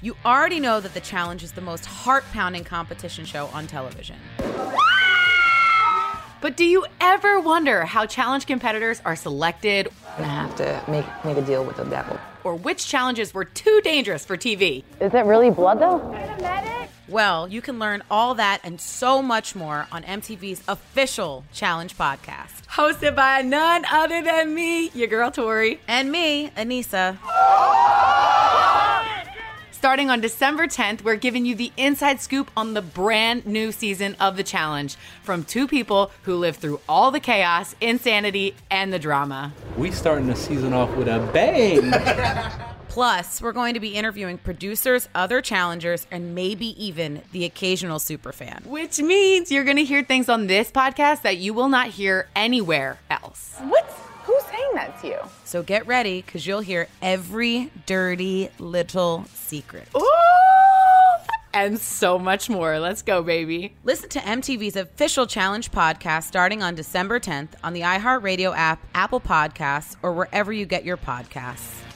You already know that the challenge is the most heart pounding competition show on television. But do you ever wonder how challenge competitors are selected I have to make make a deal with the devil. or which challenges were too dangerous for TV? Is it really blood though? Well, you can learn all that and so much more on MTV's official challenge podcast. Hosted by none other than me, your girl Tori. And me, Aneesa. Starting on December 10th, we're giving you the inside scoop on the brand new season of The Challenge from two people who lived through all the chaos, insanity, and the drama. We starting the season off with a bang. Plus, we're going to be interviewing producers, other challengers, and maybe even the occasional superfan. Which means you're going to hear things on this podcast that you will not hear anywhere else. What's who's to you? So get ready because you'll hear every dirty little secret. Ooh! And so much more. Let's go, baby. Listen to MTV's official challenge podcast starting on December 10th on the iHeartRadio app, Apple Podcasts, or wherever you get your podcasts.